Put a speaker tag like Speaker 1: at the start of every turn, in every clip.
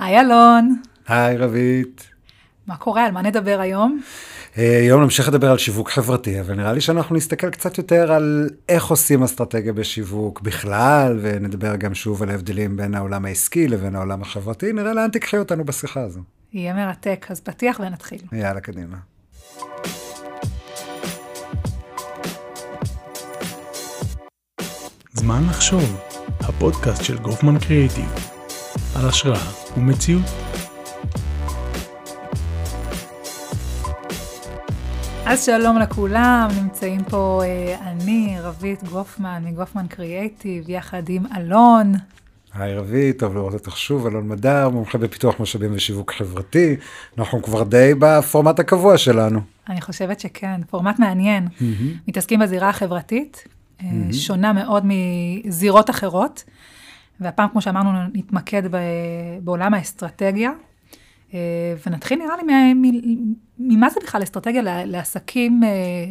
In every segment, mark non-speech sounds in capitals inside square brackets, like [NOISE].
Speaker 1: היי אלון.
Speaker 2: היי רבית.
Speaker 1: מה קורה? על מה נדבר היום?
Speaker 2: אה, היום נמשיך לדבר על שיווק חברתי, אבל נראה לי שאנחנו נסתכל קצת יותר על איך עושים אסטרטגיה בשיווק בכלל, ונדבר גם שוב על ההבדלים בין העולם העסקי לבין העולם החברתי. נראה לאן תקחי אותנו בשיחה הזו.
Speaker 1: יהיה מרתק, אז פתיח ונתחיל.
Speaker 2: יאללה, קדימה.
Speaker 3: זמן לחשוב, הפודקאסט של גופמן קריאיטיב, על השראה ומציאות.
Speaker 1: אז שלום לכולם, נמצאים פה אה, אני, רבית גופמן, מגופמן קריאייטיב, יחד עם אלון.
Speaker 2: היי רבית, טוב לראות אותך שוב, אלון מדר, מומחה בפיתוח משאבים ושיווק חברתי. אנחנו כבר די בפורמט הקבוע שלנו.
Speaker 1: אני חושבת שכן, פורמט מעניין. Mm-hmm. מתעסקים בזירה החברתית, mm-hmm. שונה מאוד מזירות אחרות, והפעם, כמו שאמרנו, נתמקד ב- בעולם האסטרטגיה. אה, ונתחיל נראה לי ממה זה בכלל אסטרטגיה לעסקים, אה,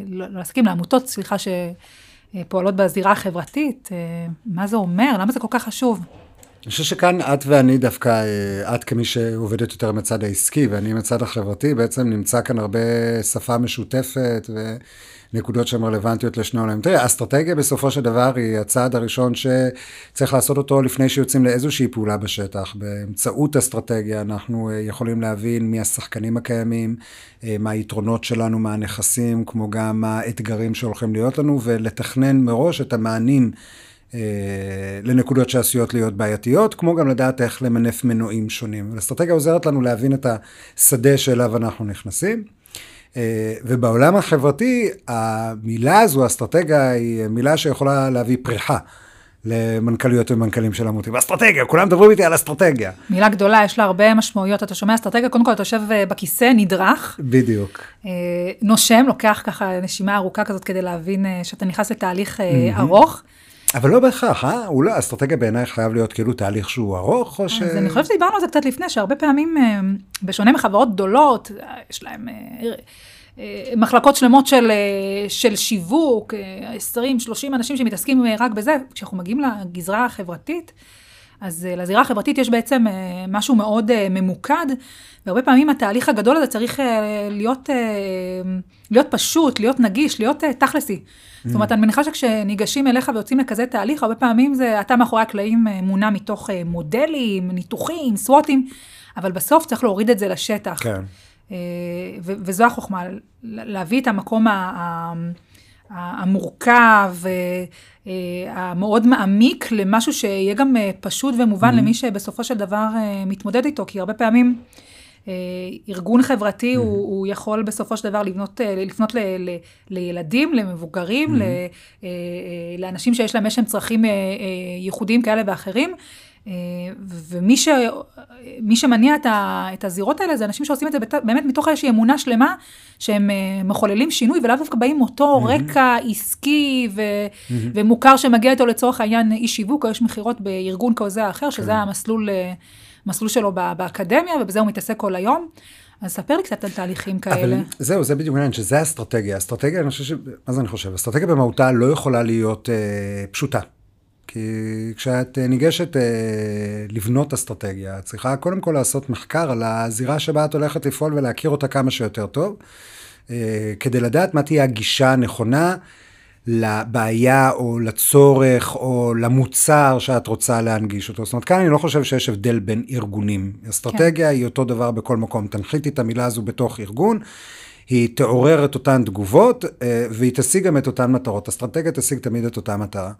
Speaker 1: לא, לעסקים, לעמותות, סליחה, שפועלות בזירה החברתית, מה זה אומר, למה זה כל כך חשוב?
Speaker 2: אני חושב שכאן את ואני דווקא, את כמי שעובדת יותר מצד העסקי ואני מצד החברתי, בעצם נמצא כאן הרבה שפה משותפת ונקודות שהן רלוונטיות לשני עולמים. תראה, אסטרטגיה בסופו של דבר היא הצעד הראשון שצריך לעשות אותו לפני שיוצאים לאיזושהי פעולה בשטח. באמצעות אסטרטגיה אנחנו יכולים להבין מי השחקנים הקיימים, מה היתרונות שלנו, מה הנכסים, כמו גם מה האתגרים שהולכים להיות לנו, ולתכנן מראש את המענים. אה, לנקודות שעשויות להיות בעייתיות, כמו גם לדעת איך למנף מנועים שונים. אסטרטגיה עוזרת לנו להבין את השדה שאליו אנחנו נכנסים. אה, ובעולם החברתי, המילה הזו, אסטרטגיה, היא מילה שיכולה להביא פריחה. למנכ"ליות ומנכ"לים של עמותים. אסטרטגיה, כולם מדברים איתי על אסטרטגיה.
Speaker 1: מילה גדולה, יש לה הרבה משמעויות. אתה שומע אסטרטגיה, קודם כל אתה יושב אה, בכיסא, נדרך.
Speaker 2: בדיוק.
Speaker 1: נושם, לוקח ככה נשימה ארוכה כזאת כדי להבין שאתה נכנס לתהליך mm-hmm. ארוך.
Speaker 2: אבל לא בהכרח, אה? אולי אסטרטגיה בעיניי חייב להיות כאילו תהליך שהוא ארוך, או ש...
Speaker 1: אז אני חושבת שדיברנו על זה קצת לפני, שהרבה פעמים, אה, בשונה מחברות גדולות, יש להם אה, אה, מחלקות שלמות של, של שיווק, 20-30 אנשים שמתעסקים רק בזה, כשאנחנו מגיעים לגזרה החברתית, אז לזירה החברתית יש בעצם משהו מאוד ממוקד, והרבה פעמים התהליך הגדול הזה צריך להיות, להיות פשוט, להיות נגיש, להיות תכלסי. זאת אומרת, אני מניחה שכשניגשים אליך ויוצאים לכזה תהליך, הרבה פעמים זה אתה מאחורי הקלעים אה, מונע מתוך אה, מודלים, ניתוחים, סווטים, אבל בסוף צריך להוריד את זה לשטח.
Speaker 2: כן.
Speaker 1: אה, וזו החוכמה, להביא את המקום המורכב, המאוד מעמיק, למשהו שיהיה גם פשוט ומובן mm-hmm. למי שבסופו של דבר מתמודד איתו, כי הרבה פעמים... אה, ארגון חברתי, mm-hmm. הוא, הוא יכול בסופו של דבר לבנות, אה, לפנות ל, ל, לילדים, למבוגרים, mm-hmm. ל, אה, לאנשים שיש להם איזשהם צרכים ייחודיים כאלה ואחרים. ומי ש, שמניע את, ה, את הזירות האלה זה אנשים שעושים את זה באמת מתוך איזושהי אמונה שלמה שהם מחוללים שינוי ולאו דווקא באים מאותו mm-hmm. רקע עסקי ו, mm-hmm. ומוכר שמגיע איתו לצורך העניין אי שיווק או יש מכירות בארגון כזה או אחר, שזה כן. המסלול המסלול שלו באקדמיה, ובזה הוא מתעסק כל היום. אז ספר לי קצת על תהליכים כאלה. אבל
Speaker 2: זהו, זה בדיוק העניין, שזה אסטרטגיה. אסטרטגיה, אני חושב ש... מה זה אני חושב? אסטרטגיה במהותה לא יכולה להיות אה, פשוטה. כי כשאת אה, ניגשת אה, לבנות אסטרטגיה, את צריכה קודם כל לעשות מחקר על הזירה שבה את הולכת לפעול ולהכיר אותה כמה שיותר טוב, אה, כדי לדעת מה תהיה הגישה הנכונה. לבעיה או לצורך או למוצר שאת רוצה להנגיש אותו. זאת אומרת, כאן אני לא חושב שיש הבדל בין ארגונים. אסטרטגיה כן. היא אותו דבר בכל מקום. תנחיתי את המילה הזו בתוך ארגון. היא תעורר את אותן תגובות, אה, והיא תשיג גם את אותן מטרות. אסטרטגיה תשיג תמיד את אותה מטרה.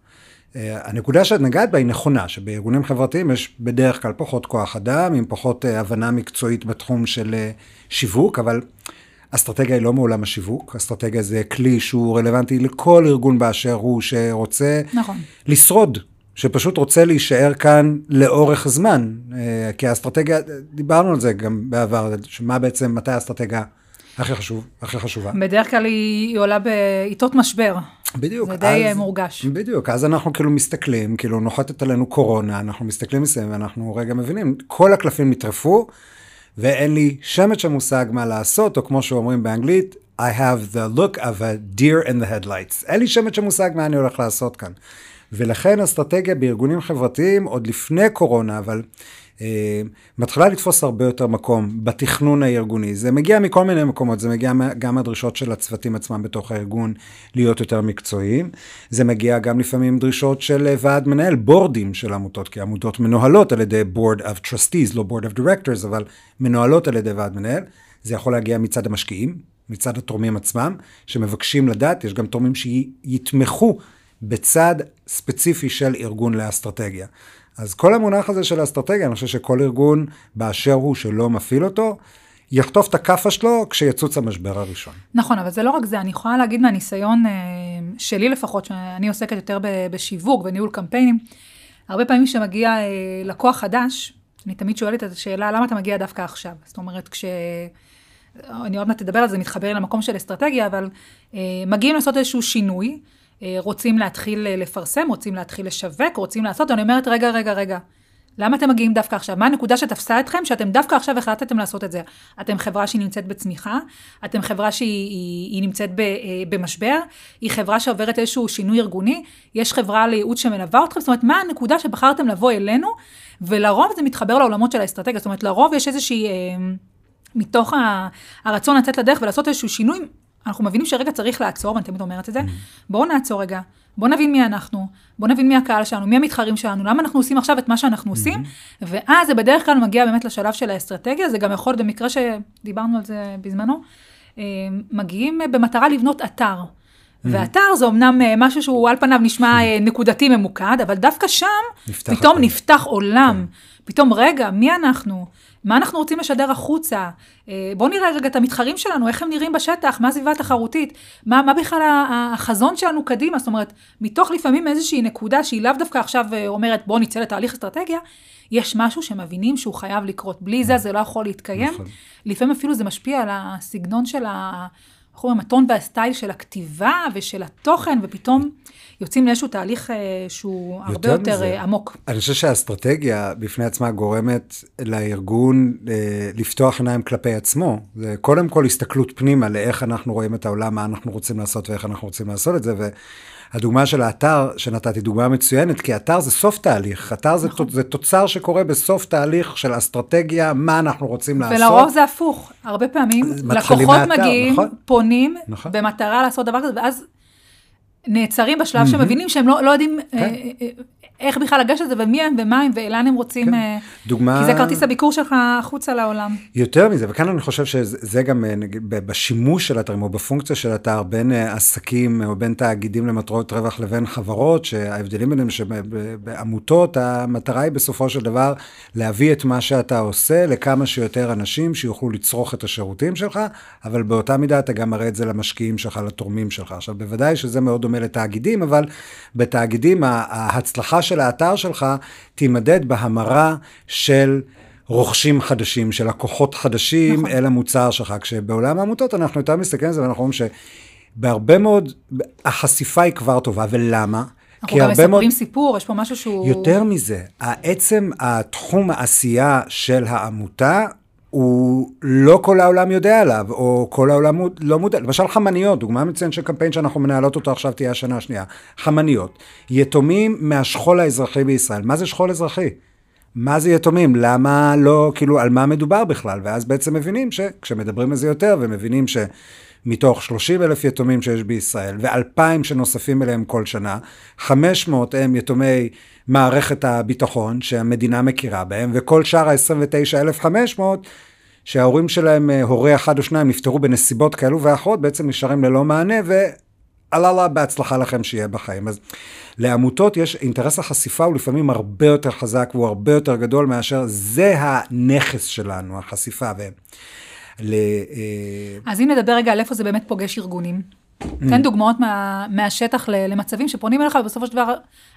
Speaker 2: אה, הנקודה שאת נגעת בה היא נכונה, שבארגונים חברתיים יש בדרך כלל פחות כוח אדם, עם פחות אה, הבנה מקצועית בתחום של שיווק, אבל אסטרטגיה היא לא מעולם השיווק, אסטרטגיה זה כלי שהוא רלוונטי לכל ארגון באשר הוא שרוצה נכון. לשרוד, שפשוט רוצה להישאר כאן לאורך זמן. אה, כי האסטרטגיה, דיברנו על זה גם בעבר, שמה בעצם, מתי האסטרטגיה הכי חשוב, הכי חשובה.
Speaker 1: בדרך כלל היא עולה בעיתות משבר.
Speaker 2: בדיוק.
Speaker 1: זה די אז, מורגש.
Speaker 2: בדיוק, אז אנחנו כאילו מסתכלים, כאילו נוחתת עלינו קורונה, אנחנו מסתכלים מסוים ואנחנו רגע מבינים, כל הקלפים נטרפו. ואין לי שמץ של מושג מה לעשות, או כמו שאומרים באנגלית, I have the look of a deer in the headlights. אין לי שמץ של מושג מה אני הולך לעשות כאן. ולכן אסטרטגיה בארגונים חברתיים, עוד לפני קורונה, אבל מתחילה לתפוס הרבה יותר מקום בתכנון הארגוני. זה מגיע מכל מיני מקומות, זה מגיע גם מהדרישות של הצוותים עצמם בתוך הארגון להיות יותר מקצועיים. זה מגיע גם לפעמים דרישות של ועד מנהל, בורדים של עמותות, כי עמותות מנוהלות על ידי board of trustees, לא board of directors, אבל מנוהלות על ידי ועד מנהל. זה יכול להגיע מצד המשקיעים, מצד התורמים עצמם, שמבקשים לדעת, יש גם תורמים שיתמכו בצד ספציפי של ארגון לאסטרטגיה. אז כל המונח הזה של האסטרטגיה, אני חושב שכל ארגון באשר הוא שלא מפעיל אותו, יחטוף את הכאפה שלו כשיצוץ המשבר הראשון.
Speaker 1: נכון, אבל זה לא רק זה, אני יכולה להגיד מהניסיון אה, שלי לפחות, שאני עוסקת יותר בשיווק וניהול קמפיינים, הרבה פעמים כשמגיע אה, לקוח חדש, אני תמיד שואלת את השאלה, למה אתה מגיע דווקא עכשיו? זאת אומרת, כש... אני עוד מעט אדבר על זה, מתחבר למקום של אסטרטגיה, אבל אה, מגיעים לעשות איזשהו שינוי, רוצים להתחיל אה, לפרסם, רוצים להתחיל לשווק, רוצים לעשות, אני אומרת, רגע, רגע, רגע, למה אתם מגיעים דווקא עכשיו? מה הנקודה שתפסה אתכם, שאתם דווקא עכשיו החלטתם לעשות את זה? אתם חברה שהיא נמצאת בצמיחה, אתם חברה שהיא היא, היא נמצאת ב, אה, במשבר, היא חברה שעוברת איזשהו שינוי ארגוני, יש חברה לייעוץ שמלווה אתכם, זאת אומרת, מה הנקודה שבחרתם לבוא אלינו, ולרוב זה מתחבר לעולמות של האסטרטגיה, זאת אומרת, לרוב יש איזושהי... אה, מתוך הרצון לצאת לדרך ולעשות איזשהו שינוי, אנחנו מבינים שרגע צריך לעצור, ואני תמיד אומרת את זה, mm-hmm. בואו נעצור רגע, בואו נבין מי אנחנו, בואו נבין מי הקהל שלנו, מי המתחרים שלנו, למה אנחנו עושים עכשיו את מה שאנחנו עושים, mm-hmm. ואז זה בדרך כלל מגיע באמת לשלב של האסטרטגיה, זה גם יכול, במקרה שדיברנו על זה בזמנו, אה, מגיעים במטרה לבנות אתר. Mm-hmm. ואתר זה אמנם אה, משהו שהוא על פניו נשמע אה, [LAUGHS] נקודתי ממוקד, אבל דווקא שם פתאום אחרי. נפתח עולם. כן. פתאום, רגע, מי אנחנו? מה אנחנו רוצים לשדר החוצה? אה, בואו נראה רגע את המתחרים שלנו, איך הם נראים בשטח, מה הסביבה התחרותית, מה, מה בכלל החזון שלנו קדימה, זאת אומרת, מתוך לפעמים איזושהי נקודה שהיא לאו דווקא עכשיו אומרת, בואו נצא לתהליך אסטרטגיה, יש משהו שמבינים שהוא חייב לקרות. בלי זה זה לא יכול להתקיים. נכון. לפעמים אפילו זה משפיע על הסגנון של ה... אומרים, הטון והסטייל של הכתיבה ושל התוכן, ופתאום יוצאים לאיזשהו תהליך אה, שהוא הרבה יותר מזה, אה, עמוק.
Speaker 2: אני חושב שהאסטרטגיה בפני עצמה גורמת לארגון אה, לפתוח עיניים כלפי עצמו. זה קודם כל הסתכלות פנימה לאיך אנחנו רואים את העולם, מה אנחנו רוצים לעשות ואיך אנחנו רוצים לעשות את זה. והדוגמה של האתר שנתתי דוגמה מצוינת, כי אתר זה סוף תהליך, אתר זה, נכון. זה תוצר שקורה בסוף תהליך של אסטרטגיה, מה אנחנו רוצים לעשות.
Speaker 1: ולרוב זה הפוך, הרבה פעמים לקוחות מהאתר, מגיעים, נכון? פונים, נכון. במטרה לעשות דבר כזה, ואז נעצרים בשלב mm-hmm. שמבינים שהם לא, לא יודעים כן. אה, אה, איך בכלל לגשת לזה, ומי הם ומה הם ולאן הם רוצים, כן. אה, דוגמה... כי זה כרטיס הביקור שלך החוצה לעולם.
Speaker 2: יותר מזה, וכאן אני חושב שזה גם אה, נגיד, בשימוש של אתרים, או בפונקציה של אתר, בין אה, עסקים או בין תאגידים למטרות רווח לבין חברות, שההבדלים ביניהם שבעמותות, המטרה היא בסופו של דבר להביא את מה שאתה עושה לכמה שיותר אנשים שיוכלו לצרוך את השירותים שלך, אבל באותה מידה אתה גם מראה את זה למשקיעים שלך, לתורמים שלך. עכשיו, בוודאי שזה מאוד דומה לתאגידים, אבל בתאגידים ההצלחה של האתר שלך תימדד בהמרה של רוכשים חדשים, של לקוחות חדשים נכון. אל המוצר שלך. כשבעולם העמותות אנחנו יותר מסתכלים על זה ואנחנו רואים שבהרבה מאוד, החשיפה היא כבר טובה, ולמה?
Speaker 1: אנחנו גם מספרים מאוד... סיפור, יש פה משהו שהוא...
Speaker 2: יותר מזה, עצם התחום העשייה של העמותה הוא לא כל העולם יודע עליו, או כל העולם לא מודע, למשל חמניות, דוגמה מצוינת של קמפיין שאנחנו מנהלות אותו עכשיו תהיה השנה השנייה, חמניות, יתומים מהשכול האזרחי בישראל, מה זה שכול אזרחי? מה זה יתומים? למה לא, כאילו, על מה מדובר בכלל? ואז בעצם מבינים שכשמדברים על זה יותר, ומבינים שמתוך 30 אלף יתומים שיש בישראל, ואלפיים שנוספים אליהם כל שנה, 500 הם יתומי מערכת הביטחון שהמדינה מכירה בהם, וכל שאר ה-29,500 שההורים שלהם, אה, הורה אחד או שניים, נפטרו בנסיבות כאלו ואחרות, בעצם נשארים ללא מענה, ועלה לה בהצלחה לכם שיהיה בחיים. אז לעמותות יש אינטרס החשיפה הוא לפעמים הרבה יותר חזק והוא הרבה יותר גדול מאשר זה הנכס שלנו, החשיפה. ו...
Speaker 1: ל, אה, אז אם נדבר רגע על איפה זה באמת פוגש ארגונים. תן דוגמאות מה, מהשטח למצבים שפונים אליך, ובסופו של דבר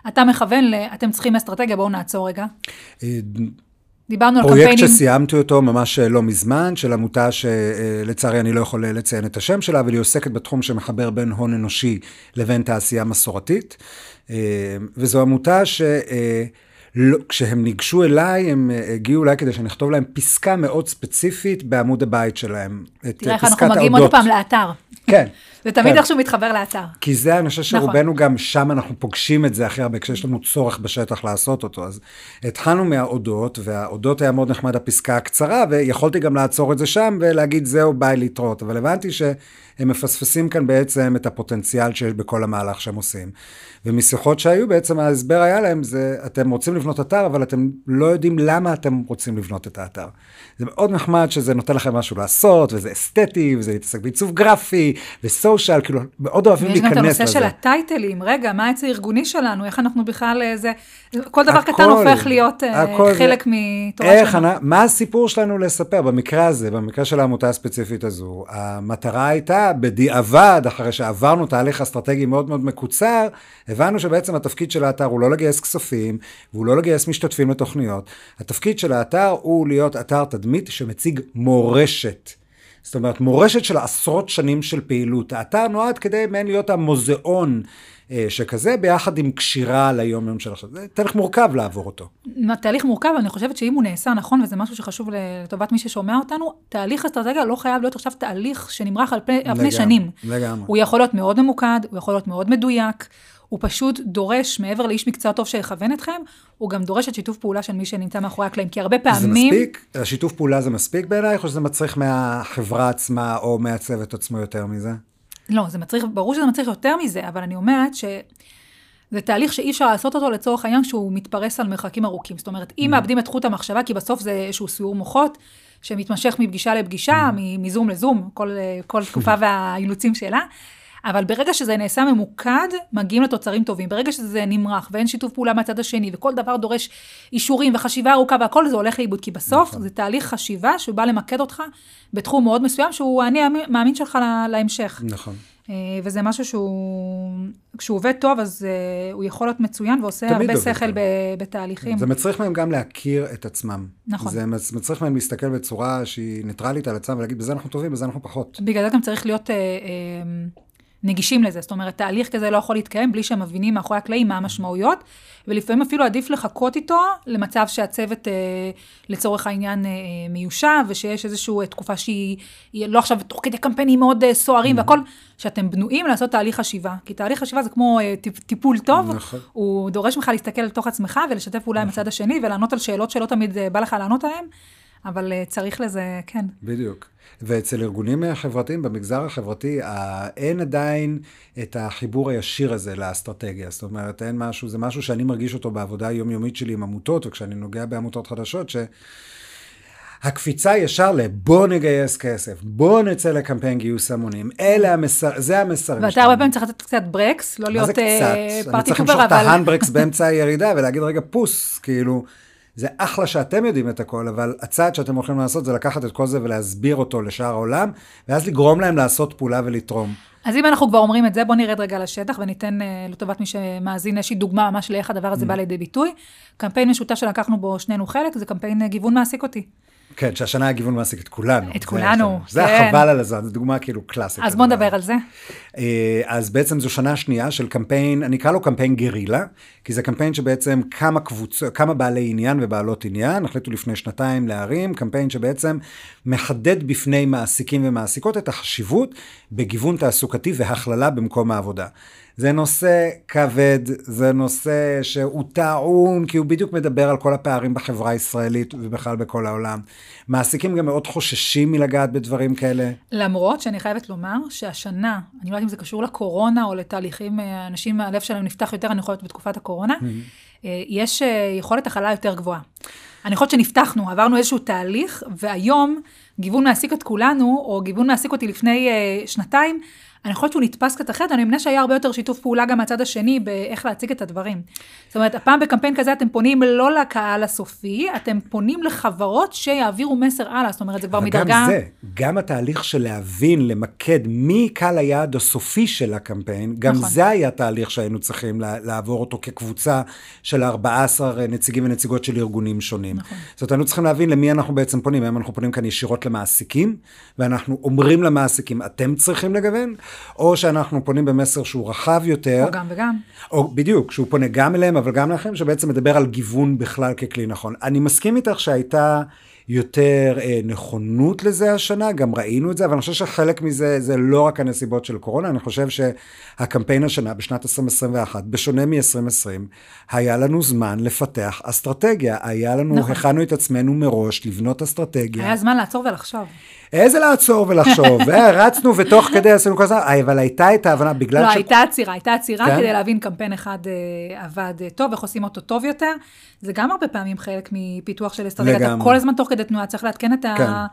Speaker 1: אתה מכוון ל... אתם צריכים אסטרטגיה, בואו נעצור רגע. אה, דיברנו על
Speaker 2: קמפיינים. פרויקט שסיימתי אותו ממש אה, לא מזמן, של עמותה שלצערי אני לא יכול לציין את השם שלה, אבל היא עוסקת בתחום שמחבר בין הון אנושי לבין תעשייה מסורתית. וזו עמותה ש... לא, כשהם ניגשו אליי, הם אה, הגיעו אליי כדי שאני אכתוב להם פסקה מאוד ספציפית בעמוד הבית שלהם. את
Speaker 1: תראה
Speaker 2: אה,
Speaker 1: איך אנחנו מגיעים. עוד פעם לאתר.
Speaker 2: כן.
Speaker 1: זה תמיד
Speaker 2: כן.
Speaker 1: איכשהו מתחבר לאתר.
Speaker 2: כי זה, אני חושב
Speaker 1: נכון.
Speaker 2: שרובנו גם שם אנחנו פוגשים את זה הכי הרבה, כשיש לנו צורך בשטח לעשות אותו. אז התחלנו מהאודות, והאודות היה מאוד נחמד הפסקה הקצרה, ויכולתי גם לעצור את זה שם ולהגיד זהו, ביי להתראות. אבל הבנתי שהם מפספסים כאן בעצם את הפוטנציאל שיש בכל המהלך שהם עושים. ומשיחות שהיו, בעצם ההסבר היה להם, זה, אתם רוצים לבנות אתר, אבל אתם לא יודעים למה אתם רוצים לבנות את האתר. זה מאוד נחמד שזה נותן לכם משהו לעשות, וזה אסתטי, וזה להתעסק בעיצוב גרפי, וסושיאל, כאילו, מאוד אוהבים להיכנס
Speaker 1: גם
Speaker 2: לזה.
Speaker 1: את הנושא של הטייטלים, רגע, מה העץ הארגוני שלנו, איך אנחנו בכלל, אה, זה, כל דבר
Speaker 2: הכל,
Speaker 1: קטן הופך להיות אה,
Speaker 2: הכל
Speaker 1: חלק מתורה
Speaker 2: איך,
Speaker 1: שלנו.
Speaker 2: אנ- מה הסיפור שלנו לספר? במקרה הזה, במקרה של העמותה הספציפית הזו, המטרה הייתה, בדיעבד, אחרי שעברנו תהליך אסטרטגי מאוד מאוד מקוצר, הבנו שבעצם התפקיד של האתר הוא לא לגייס כספים, והוא לא לגייס משתתפים לתוכניות. התפקיד של האתר הוא להיות אתר תדמית שמציג מורשת. זאת אומרת, מורשת של עשרות שנים של פעילות. האתר נועד כדי מעין להיות המוזיאון שכזה, ביחד עם קשירה ליום-יום של עכשיו. זה תהליך מורכב לעבור אותו.
Speaker 1: תהליך מורכב, אני חושבת שאם הוא נעשה נכון, וזה משהו שחשוב לטובת מי ששומע אותנו, תהליך אסטרטגיה לא חייב להיות עכשיו תהליך שנמרח על פני, על פני
Speaker 2: לגמרי,
Speaker 1: שנים.
Speaker 2: לגמרי.
Speaker 1: הוא יכול להיות מאוד ממוקד, הוא יכול להיות מאוד מדויק, הוא פשוט דורש, מעבר לאיש מקצוע טוב שיכוון אתכם, הוא גם דורש את שיתוף פעולה של מי שנמצא מאחורי הקלעים, כי הרבה
Speaker 2: זה
Speaker 1: פעמים...
Speaker 2: מספיק? השיתוף פעולה זה מספיק בעינייך, או שזה מצריך מהחברה עצמה או מהצוות עצמו יותר מזה?
Speaker 1: לא, זה מצריך, ברור שזה מצריך יותר מזה, אבל אני אומרת ש... זה תהליך שאי אפשר לעשות אותו לצורך העניין שהוא מתפרס על מרחקים ארוכים. זאת אומרת, אם מאבדים את חוט המחשבה, כי בסוף זה איזשהו סיור מוחות, שמתמשך מפגישה לפגישה, מ- מזום לזום, כל, כל [LAUGHS] תקופה והאילוצים שלה, אבל ברגע שזה נעשה ממוקד, מגיעים לתוצרים טובים. ברגע שזה נמרח ואין שיתוף פעולה מהצד השני, וכל דבר דורש אישורים וחשיבה ארוכה והכל, זה הולך לאיבוד. כי בסוף
Speaker 2: נכון.
Speaker 1: זה תהליך חשיבה שהוא בא למקד אותך בתחום מאוד מסוים, שהוא האני המאמין שלך לה- להמשך.
Speaker 2: נכון.
Speaker 1: אה, וזה משהו שהוא, כשהוא עובד טוב, אז אה, הוא יכול להיות מצוין ועושה הרבה שכל. ב- בתהליכים.
Speaker 2: זה מצריך מהם גם להכיר את עצמם.
Speaker 1: נכון.
Speaker 2: זה מצ- מצריך מהם להסתכל בצורה שהיא ניטרלית על עצמם ולהגיד, בזה אנחנו טובים, בזה אנחנו פחות.
Speaker 1: בגלל זה גם צריך להיות אה, אה, נגישים לזה. זאת אומרת, תהליך כזה לא יכול להתקיים בלי שהם מבינים מאחורי הקלעים מה המשמעויות, ולפעמים אפילו עדיף לחכות איתו למצב שהצוות אה, לצורך העניין אה, מיושב, ושיש איזושהי אה, תקופה שהיא היא לא עכשיו תוך כדי קמפיינים מאוד אה, סוערים והכל, שאתם בנויים לעשות תהליך חשיבה. כי תהליך חשיבה זה כמו אה, טיפ, טיפול טוב,
Speaker 2: נכון.
Speaker 1: הוא דורש ממך להסתכל לתוך עצמך ולשתף פעולה עם הצד השני, ולענות על שאלות שלא תמיד אה, בא לך לענות עליהן, אבל אה, צריך לזה, כן.
Speaker 2: בדיוק. ואצל ארגונים אה, חברתיים, במגזר החברתי, ה- אין עדיין את החיבור הישיר הזה לאסטרטגיה. זאת אומרת, אין משהו, זה משהו שאני מרגיש אותו בעבודה היומיומית שלי עם עמותות, וכשאני נוגע בעמותות חדשות, ש... הקפיצה ישר לבוא נגייס כסף, בוא נצא לקמפיין גיוס המונים, אלה המסר, זה המסרים
Speaker 1: ואתה הרבה פעמים צריך לתת קצת ברקס, לא
Speaker 2: מה
Speaker 1: להיות
Speaker 2: זה קצת?
Speaker 1: אה,
Speaker 2: אני צריך למשוך את
Speaker 1: אבל...
Speaker 2: ההנדברקס באמצע הירידה ולהגיד, רגע, פוס, כאילו, זה אחלה שאתם יודעים את הכל, אבל הצעד שאתם הולכים לעשות זה לקחת את כל זה ולהסביר אותו לשאר העולם, ואז לגרום להם לעשות פעולה ולתרום.
Speaker 1: אז אם אנחנו כבר אומרים את זה, בוא נרד רגע לשטח וניתן אה, לטובת מי שמאזין איזושהי דוגמה ממש לאיך הדבר
Speaker 2: Mm.
Speaker 1: הזה בא לידי ביטוי. קמפיין משותף שלקחנו בו שנינו חלק, זה קמפיין אה, גיוון מעסיק אותי.
Speaker 2: כן, שהשנה הגיוון מעסיק את כולנו.
Speaker 1: את כולנו,
Speaker 2: השנה. זה
Speaker 1: כן.
Speaker 2: החבל על הזמן, זו דוגמה כאילו קלאסית.
Speaker 1: אז בוא. נדבר על זה.
Speaker 2: אה, אז בעצם זו שנה שנייה של קמפיין, אני אקרא לו קמפיין גרילה, כי זה קמפיין שבעצם כמה קבוצות, כמה בעלי עניין ובעלות עניין, החליטו לפני שנתיים להרים, קמפיין שבעצם מחדד בפני מעסיקים ומעסיקות את החשיבות בגיוון תעסוקתי והכללה במקום העבודה. זה נושא כבד, זה נושא שהוא טעון, כי הוא בדיוק מדבר על כל הפערים בחברה הישראלית ובכלל בכל העולם. מעסיקים גם מאוד חוששים מלגעת בדברים כאלה.
Speaker 1: למרות שאני חייבת לומר שהשנה, אני לא יודעת אם זה קשור לקורונה או לתהליכים, אה, אנשים, הלב שלהם נפתח יותר, אני חושבת, בתקופת הקורונה, אה, יש אה, יכולת הכלה יותר גבוהה. אני חושבת שנפתחנו, עברנו איזשהו תהליך, והיום גיוון מעסיק את כולנו, או גיוון מעסיק אותי לפני אה, שנתיים, אני חושבת שהוא נתפס קצת אחרת, אני מבינה שהיה הרבה יותר שיתוף פעולה גם מהצד השני באיך להציג את הדברים. זאת אומרת, הפעם בקמפיין כזה אתם פונים לא לקהל הסופי, אתם פונים לחברות שיעבירו מסר הלאה, זאת אומרת, זה כבר מדרגה...
Speaker 2: גם זה, גם התהליך של להבין, למקד מי קהל היעד הסופי של הקמפיין, גם
Speaker 1: נכון.
Speaker 2: זה היה תהליך שהיינו צריכים לעבור אותו כקבוצה של 14 נציגים ונציגות של ארגונים שונים.
Speaker 1: נכון.
Speaker 2: זאת אומרת, היינו צריכים להבין למי אנחנו בעצם פונים. האם אנחנו פונים כאן ישירות למעסיקים, ואנחנו אומרים למעסיקים, אתם צריכים לגוון, או שאנחנו פונים במסר שהוא רחב יותר.
Speaker 1: או גם וגם.
Speaker 2: או בדיוק, שהוא פונה גם אליהם, אבל גם לאחרים, שבעצם מדבר על גיוון בכלל ככלי נכון. אני מסכים איתך שהייתה יותר אה, נכונות לזה השנה, גם ראינו את זה, אבל אני חושב שחלק מזה זה לא רק הנסיבות של קורונה, אני חושב שהקמפיין השנה, בשנת 2021, בשונה מ-2020, היה לנו זמן לפתח אסטרטגיה. היה לנו, נכון. הכנו את עצמנו מראש לבנות אסטרטגיה.
Speaker 1: היה זמן לעצור ולחשוב.
Speaker 2: איזה לעצור ולחשוב, [LAUGHS] רצנו ותוך כדי עשינו כל הזמן, אבל הייתה את ההבנה בגלל
Speaker 1: לא, ש... לא, הייתה עצירה, הייתה עצירה כן? כדי להבין קמפיין אחד אה, עבד אה, טוב, איך עושים אותו טוב יותר. זה גם הרבה פעמים חלק מפיתוח של אסטרטגיה, אתה כל הזמן תוך כדי תנועה צריך לעדכן את כן. ה...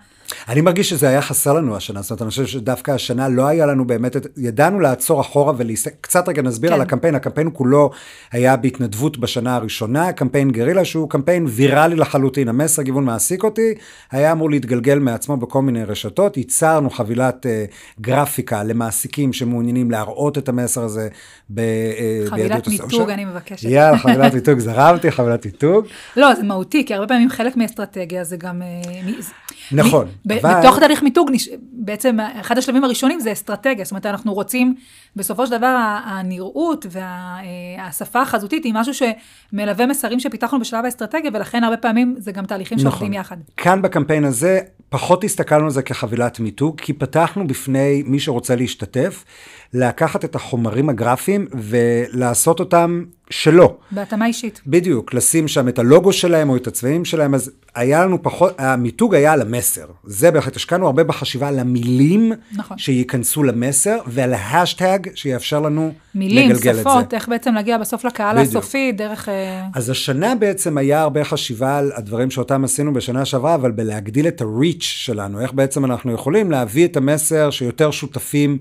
Speaker 2: אני מרגיש שזה היה חסר לנו השנה, זאת אומרת, אני חושב שדווקא השנה לא היה לנו באמת, ידענו לעצור אחורה ולקצת רגע נסביר כן. על הקמפיין, הקמפיין כולו היה בהתנדבות בשנה הראשונה, קמפיין גרילה שהוא קמפיין ויראלי לחלוטין, המסר גיוון מעסיק אותי, היה אמור להתגלגל מעצמו בכל מיני רשתות, ייצרנו חבילת uh, גרפיקה למעסיקים שמעוניינים להראות את המסר הזה ב,
Speaker 1: uh, חבילת מיתוג, אני מבקשת.
Speaker 2: יאללה, [LAUGHS] חבילת מיתוג, זרמתי, חבילת מיתוג.
Speaker 1: לא, זה מהותי, כי הרבה פעמים חלק מאסטרטגיה זה גם... Uh,
Speaker 2: נכון.
Speaker 1: מ, אבל... בתוך תהליך מיתוג, בעצם אחד השלבים הראשונים זה אסטרטגיה, זאת אומרת, אנחנו רוצים, בסופו של דבר, הנראות והשפה החזותית היא משהו שמלווה מסרים שפיתחנו בשלב האסטרטגיה, ולכן הרבה פעמים זה גם תהליכים נכון. שעובדים יחד.
Speaker 2: כאן בקמפיין הזה, פחות הסתכלנו על זה כחבילת מיתוג, כי פתחנו בפני מי שרוצה להשתתף, לקחת את החומרים הגרפיים ולעשות אותם שלו.
Speaker 1: בהתאמה אישית.
Speaker 2: בדיוק, לשים שם את הלוגו שלהם או את הצבעים שלהם, אז היה לנו פחות, המיתוג היה על המסר. זה בהחלט, השקענו הרבה בחשיבה על המילים נכון. שייכנסו למסר, ועל ההאשטאג שיאפשר לנו מילים, לגלגל שפות, את זה.
Speaker 1: מילים, שפות, איך בעצם להגיע בסוף לקהל בדיוק. הסופי, דרך... אה,
Speaker 2: אז השנה בעצם היה הרבה חשיבה על הדברים שאותם עשינו בשנה שעברה, אבל בלהגדיל את ה-reach שלנו, איך בעצם אנחנו יכולים להביא את המסר שיותר שותפים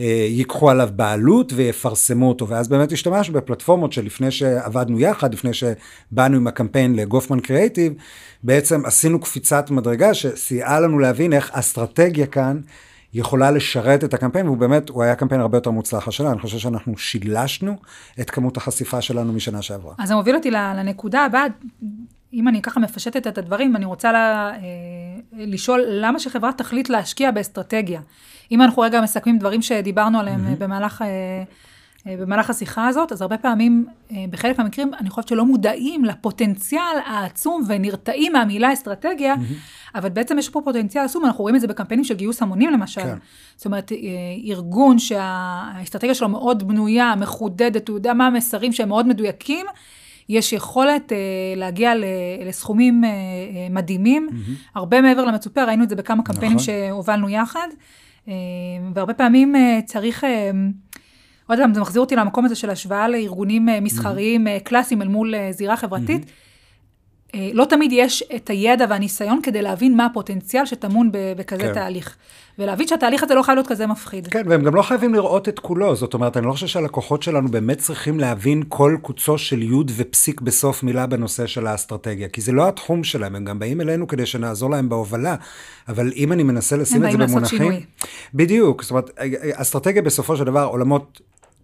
Speaker 2: אה, ייקחו עליו בעלות ויפרסמו אותו. ואז באמת השתמשנו בפלטפורמות שלפני שעבדנו יחד, לפני שבאנו עם הקמפיין לגופמן קריאיטיב, בעצם עשינו קפיצת מדרגה שסייעה לנו להבין איך אסטרטגיה כאן יכולה לשרת את הקמפיין, והוא באמת, הוא היה קמפיין הרבה יותר מוצלח השנה, אני חושב שאנחנו שילשנו את כמות החשיפה שלנו משנה שעברה.
Speaker 1: אז זה מוביל אותי לנקודה הבאה, אם אני ככה מפשטת את הדברים, אני רוצה לה, אה, לשאול למה שחברה תחליט להשקיע באסטרטגיה. אם אנחנו רגע מסכמים דברים שדיברנו עליהם mm-hmm. במהלך, אה, במהלך השיחה הזאת, אז הרבה פעמים, בחלק מהמקרים, אני חושבת שלא מודעים לפוטנציאל העצום ונרתעים מהמילה אסטרטגיה, mm-hmm. אבל בעצם יש פה פוטנציאל עצום, אנחנו רואים את זה בקמפיינים של גיוס המונים למשל. כן. זאת אומרת, ארגון שהאסטרטגיה שלו מאוד בנויה, מחודדת, הוא יודע מה המסרים שהם מאוד מדויקים, יש יכולת אה, להגיע לסכומים אה, אה, מדהימים, mm-hmm. הרבה מעבר למצופה, ראינו את זה בכמה קמפיינים נכון. שהובלנו יחד, אה, והרבה פעמים אה, צריך... אה, עוד פעם, זה מחזיר אותי למקום הזה של השוואה לארגונים אה, מסחריים mm-hmm. קלאסיים אל מול אה, זירה חברתית. Mm-hmm. לא תמיד יש את הידע והניסיון כדי להבין מה הפוטנציאל שטמון בכזה כן. תהליך. ולהבין שהתהליך הזה לא חייב להיות כזה מפחיד.
Speaker 2: כן, והם גם לא חייבים לראות את כולו. זאת אומרת, אני לא חושב שהלקוחות שלנו באמת צריכים להבין כל קוצו של יוד ופסיק בסוף מילה בנושא של האסטרטגיה, כי זה לא התחום שלהם, הם גם באים אלינו כדי שנעזור להם בהובלה. אבל אם אני מנסה לשים את זה במונחים... הם באים לעשות שינוי. בדיוק, זאת אומרת, אסטרטגיה בסופו של דבר, עולמות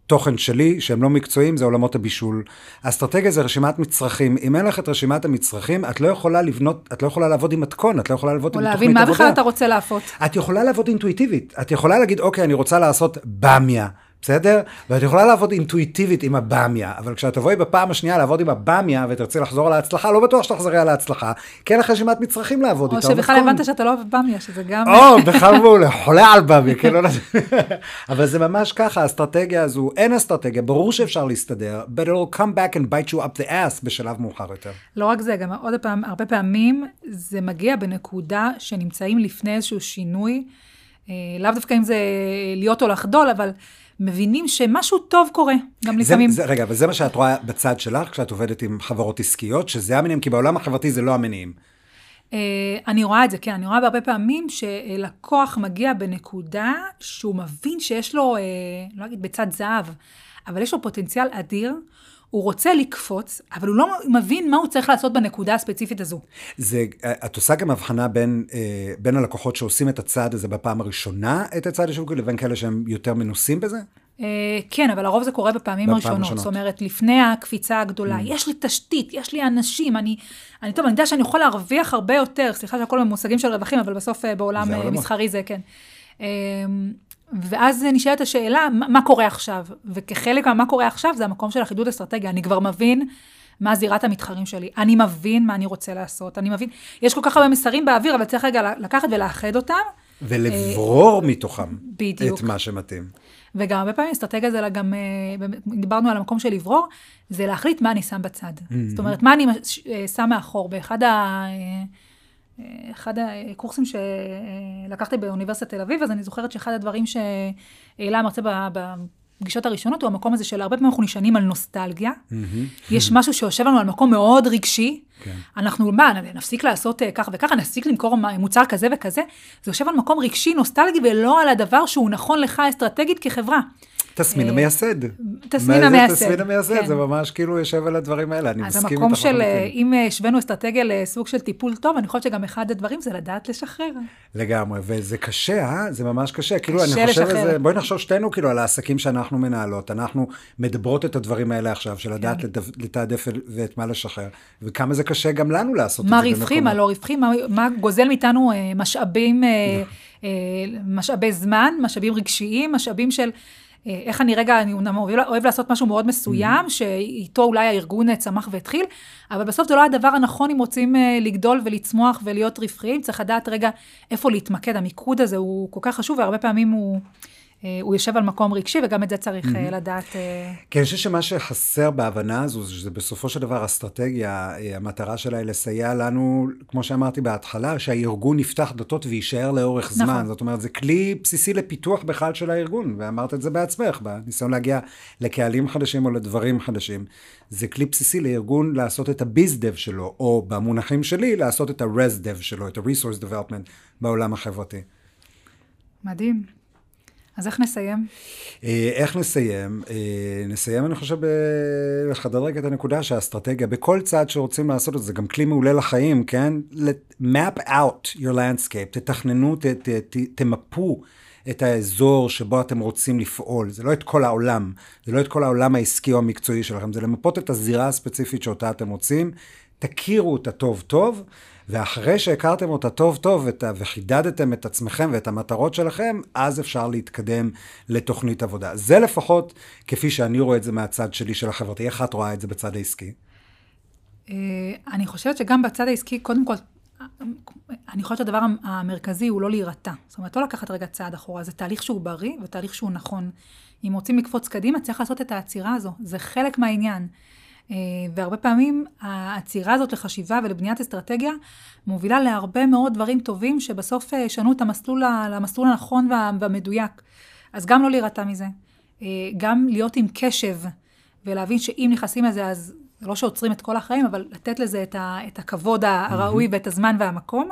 Speaker 2: תוכן שלי, שהם לא מקצועיים, זה עולמות הבישול. האסטרטגיה זה רשימת מצרכים. אם אין לך את רשימת המצרכים, את לא יכולה לבנות, את לא יכולה לעבוד עם מתכון, את לא יכולה לעבוד עם תוכנית עבודה. או להבין
Speaker 1: מה בכלל אתה רוצה להפות.
Speaker 2: את יכולה לעבוד אינטואיטיבית. את יכולה להגיד, אוקיי, אני רוצה לעשות במיה. בסדר? ואת יכולה לעבוד אינטואיטיבית עם הבמיה, אבל כשאת תבואי בפעם השנייה לעבוד עם הבמיה ותרצי לחזור על ההצלחה, לא בטוח שתחזרי על ההצלחה, כי אין לך רשימת מצרכים לעבוד
Speaker 1: איתה. או שבכלל הבנת שאתה לא אוהב במיה, שזה גם...
Speaker 2: או, בכלל מעולה, חולה על במיה, לא [LAUGHS] אבל זה ממש ככה, האסטרטגיה הזו, אין אסטרטגיה, ברור שאפשר להסתדר, but it will come back and bite you up the ass בשלב מאוחר יותר.
Speaker 1: לא רק זה, גם עוד פעם, הרבה פעמים זה מגיע בנקודה שנמצאים לפני איזשהו שינוי, אה, לאו דווקא אם זה להיות או לחדול, אבל... מבינים שמשהו טוב קורה, גם לפעמים.
Speaker 2: זה, זה, רגע, אבל זה מה שאת רואה בצד שלך, כשאת עובדת עם חברות עסקיות, שזה המניעים, כי בעולם החברתי זה לא המניעים.
Speaker 1: Uh, אני רואה את זה, כן, אני רואה בהרבה פעמים שלקוח מגיע בנקודה שהוא מבין שיש לו, uh, לא אגיד בצד זהב, אבל יש לו פוטנציאל אדיר, הוא רוצה לקפוץ, אבל הוא לא מבין מה הוא צריך לעשות בנקודה הספציפית הזו.
Speaker 2: זה, את עושה גם הבחנה בין, אה, בין הלקוחות שעושים את הצעד הזה בפעם הראשונה, את הצעד השיווקי, לבין כאלה שהם יותר מנוסים בזה?
Speaker 1: אה, כן, אבל לרוב זה קורה בפעמים הראשונות. זאת אומרת, לפני הקפיצה הגדולה, mm. יש לי תשתית, יש לי אנשים, אני, אני טוב, אני יודע שאני יכול להרוויח הרבה יותר, סליחה שהכל במושגים של רווחים, אבל בסוף אה, בעולם מסחרי זה כן. ואז נשאלת השאלה, מה, מה קורה עכשיו? וכחלק ממה קורה עכשיו, זה המקום של אחידות אסטרטגיה. אני כבר מבין מה זירת המתחרים שלי. אני מבין מה אני רוצה לעשות. אני מבין, יש כל כך הרבה מסרים באוויר, אבל צריך רגע לקחת ולאחד אותם.
Speaker 2: ולברור אה, מתוכם
Speaker 1: בדיוק.
Speaker 2: את מה שמתאים.
Speaker 1: וגם הרבה פעמים אסטרטגיה זה גם, אה, דיברנו על המקום של לברור, זה להחליט מה אני שם בצד. Mm-hmm. זאת אומרת, מה אני אה, שם מאחור. באחד ה... אחד הקורסים שלקחתי באוניברסיטת תל אביב, אז אני זוכרת שאחד הדברים שהעלה המרצה בפגישות הראשונות הוא המקום הזה של הרבה פעמים אנחנו נשענים על נוסטלגיה. יש משהו שיושב לנו על מקום מאוד רגשי. כן. אנחנו, מה, נפסיק לעשות אה, כך וככה, נפסיק למכור מוצר כזה וכזה? זה יושב על מקום רגשי, נוסטלגי, ולא על הדבר שהוא נכון לך אסטרטגית כחברה.
Speaker 2: תסמין אה, המייסד.
Speaker 1: תסמין המייסד.
Speaker 2: תסמין המייסד, כן. זה ממש כאילו יושב על הדברים האלה, אני מסכים איתך.
Speaker 1: אז המקום של, אה, אם השווינו אסטרטגיה לסוג של טיפול טוב, אני חושבת שגם אחד הדברים זה לדעת לשחרר.
Speaker 2: לגמרי, וזה קשה, אה? זה ממש קשה. כאילו, אני חושב לשחרר. זה, בואי נחשוב שתינו כאילו על העסקים שאנחנו מנהלות. אנחנו מדברות את הדברים האלה עכשיו, של לדעת כן. לתעדף ואת מה לשחרר, וכמה זה קשה גם לנו לעשות את זה.
Speaker 1: מה רווחי, מה לא רווחי, מה, גוזל מאיתנו אה, משאבים, משאבי זמן, משאבים רגשיים, משאבים של... אה, איך אני רגע, אני אוהב, אוהב לעשות משהו מאוד מסוים, mm-hmm. שאיתו אולי הארגון אה, צמח והתחיל, אבל בסוף זה לא הדבר הנכון אם רוצים אה, לגדול ולצמוח ולהיות רווחיים, צריך לדעת רגע איפה להתמקד, המיקוד הזה הוא כל כך חשוב, והרבה פעמים הוא... אה, הוא יושב על מקום רגשי, וגם את זה צריך mm-hmm. לדעת. אה,
Speaker 2: כן, אני חושב שמה שחסר בהבנה הזו, שזה בסופו של דבר אסטרטגיה, המטרה שלה היא לסייע לנו, כמו שאמרתי בהתחלה, שהארגון יפתח דלתות ויישאר לאורך זמן. נכון. זאת אומרת, זה כלי בסיסי לפיתוח בכלל של הארגון, ואמרת את זה בעצמך, בניסיון להגיע לקהלים חדשים או לדברים חדשים. זה כלי בסיסי לארגון לעשות את הביז-דב שלו, או במונחים שלי, לעשות את ה-res-dev שלו, את ה-resource development בעולם החברתי.
Speaker 1: מדהים. אז איך נסיים?
Speaker 2: אה, איך נסיים? אה, נסיים, אני חושב, לחדד את הנקודה שהאסטרטגיה, בכל צעד שרוצים לעשות את זה, גם כלי מעולה לחיים, כן? map out your landscape, תתכננו, ת, ת, ת, תמפו את האזור שבו אתם רוצים לפעול. זה לא את כל העולם, זה לא את כל העולם העסקי או המקצועי שלכם, זה למפות את הזירה הספציפית שאותה אתם רוצים, תכירו אותה טוב טוב. ואחרי שהכרתם אותה טוב טוב וחידדתם את עצמכם ואת המטרות שלכם, אז אפשר להתקדם לתוכנית עבודה. זה לפחות כפי שאני רואה את זה מהצד שלי של החברתי. איך את רואה את זה בצד העסקי?
Speaker 1: אה, אני חושבת שגם בצד העסקי, קודם כל, אני חושבת שהדבר המרכזי הוא לא להירתע. זאת אומרת, לא לקחת רגע צעד אחורה, זה תהליך שהוא בריא ותהליך שהוא נכון. אם רוצים לקפוץ קדימה, צריך לעשות את העצירה הזו. זה חלק מהעניין. אה, והרבה פעמים העצירה הזאת לחשיבה ולבניית אסטרטגיה מובילה להרבה מאוד דברים טובים שבסוף אה, ישנו את המסלול, למסלול הנכון והמדויק. אז גם לא להירתע מזה, אה, גם להיות עם קשב ולהבין שאם נכנסים לזה אז לא שעוצרים את כל החיים, אבל לתת לזה את, ה, את הכבוד הראוי ואת הזמן והמקום.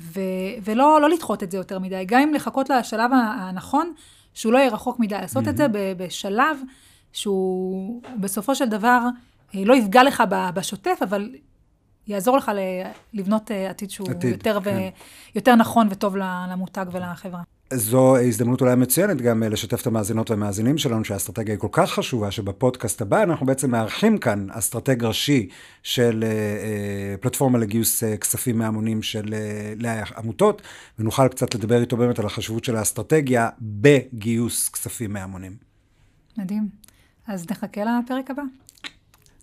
Speaker 1: ו, ולא לא לדחות את זה יותר מדי, גם אם לחכות לשלב הנכון, שהוא לא יהיה רחוק מדי, לעשות את זה בשלב שהוא בסופו של דבר אה, לא יפגע לך בשוטף, אבל יעזור לך לבנות אה, עתיד שהוא עתיד, יותר, כן. ו... יותר נכון וטוב למותג ולחברה.
Speaker 2: זו הזדמנות אולי מצוינת גם אה, לשתף את המאזינות והמאזינים שלנו שהאסטרטגיה היא כל כך חשובה, שבפודקאסט הבא אנחנו בעצם מארחים כאן אסטרטג ראשי של פלטפורמה לגיוס כספים מהמונים של עמותות, ונוכל קצת לדבר איתו באמת על החשיבות של האסטרטגיה בגיוס כספים מהמונים.
Speaker 1: מדהים. אז נחכה לפרק הבא.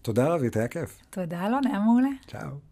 Speaker 2: תודה רבית, היה כיף.
Speaker 1: תודה אלון, היה מעולה.
Speaker 2: צ'או.